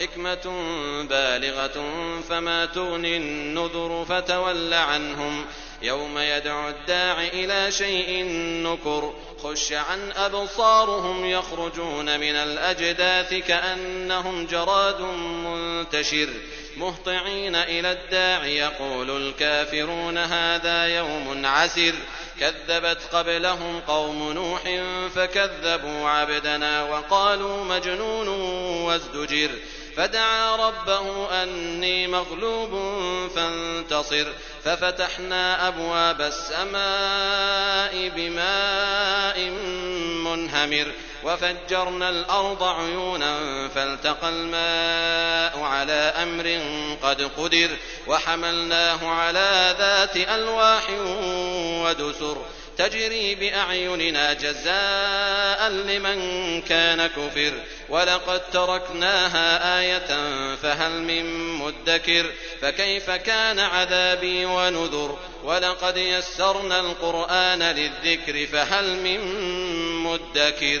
حكمة بالغة فما تغني النذر فتول عنهم. يوم يدعو الداع إلى شيء نكر خش عن أبصارهم يخرجون من الأجداث كأنهم جراد منتشر. مهطعين إلى الداع يقول الكافرون هذا يوم عسر. كذبت قبلهم قوم نوح فكذبوا عبدنا وقالوا مجنون وازدجر. فدعا ربه أني مغلوب فانتصر ففتحنا أبواب السماء بماء منهمر وفجرنا الأرض عيونا فالتقى الماء على أمر قد قدر وحملناه على ذات ألواح ودسر تجري بأعيننا جزاء لمن كان كفر ولقد تركناها آية فهل من مدكر؟ فكيف كان عذابي ونذر؟ ولقد يسرنا القرآن للذكر فهل من مدكر؟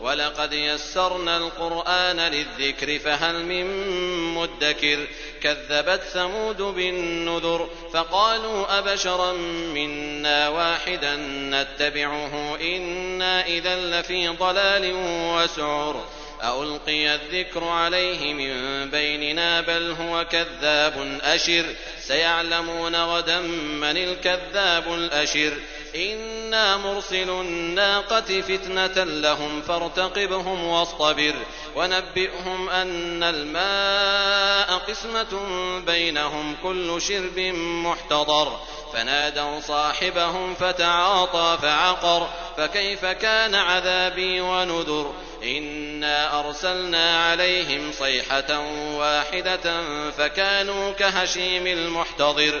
ولقد يسرنا القرآن للذكر فهل من مدكر كذبت ثمود بالنذر فقالوا أبشرا منا واحدا نتبعه إنا إذا لفي ضلال وسعر ألقي الذكر عليه من بيننا بل هو كذاب أشر سيعلمون غدا من الكذاب الأشر إنا مرسل الناقة فتنة لهم فارتقبهم واصطبر ونبئهم أن الماء قسمة بينهم كل شرب محتضر فنادوا صاحبهم فتعاطى فعقر فكيف كان عذابي ونذر إنا أرسلنا عليهم صيحة واحدة فكانوا كهشيم المحتضر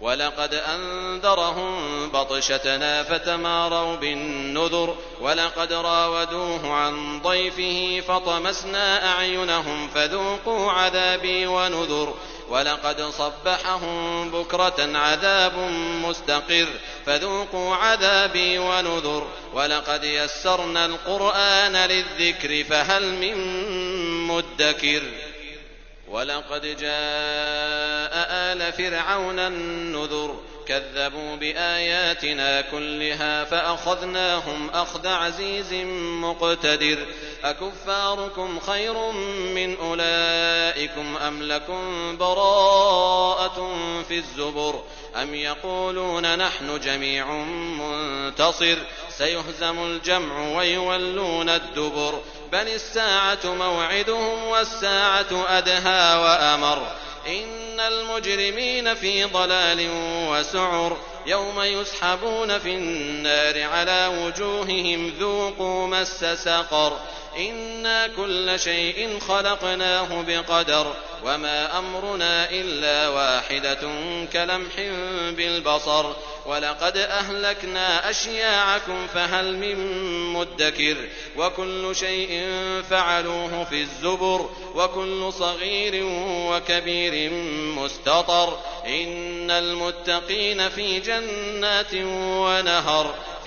ولقد أنذرهم بطشتنا فتماروا بالنذر ولقد راودوه عن ضيفه فطمسنا أعينهم فذوقوا عذابي ونذر ولقد صبحهم بكرة عذاب مستقر فذوقوا عذابي ونذر ولقد يسرنا القرآن للذكر فهل من مدكر ولقد جاء آل فرعون النذر كذبوا بآياتنا كلها فأخذناهم أخذ عزيز مقتدر أكفاركم خير من أولئكم أم لكم براءة في الزبر أم يقولون نحن جميع منتصر سيهزم الجمع ويولون الدبر بل الساعة موعدهم والساعة أدهى وأمر إن المجرمين في ضلال وسعر يوم يسحبون في النار على وجوههم ذوقوا مس سقر إنا كل شيء خلقناه بقدر وما أمرنا إلا واحدة كلمح بالبصر ولقد أهلكنا أشياعكم فهل من مدكر وكل شيء فعلوه في الزبر وكل صغير وكبير مستطر إن المتقين في جنات ونهر